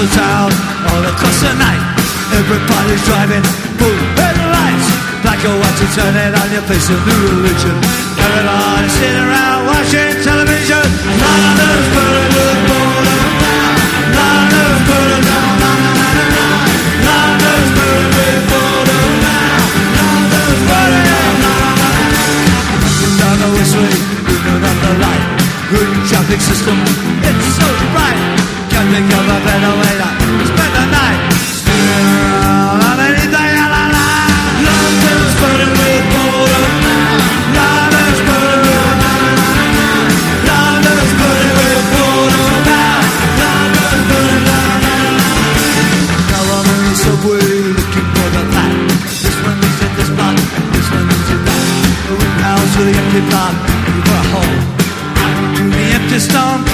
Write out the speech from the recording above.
a town all across the night. Everybody's driving full headlights. Black or white, you turn it on, your face a new religion. Everybody's sitting around watching television. Not on earth, but a good born down. Not on earth, but a down. Not on earth, but a big born down. Not on earth, but a down. Down the whistling, you know not the light. Good traffic system, it's so the night. Burning with burning burning with. Now I'm on the subway looking for the light. This one needs it, this block, this one that. The house with the empty block, you a hole. Empty stone.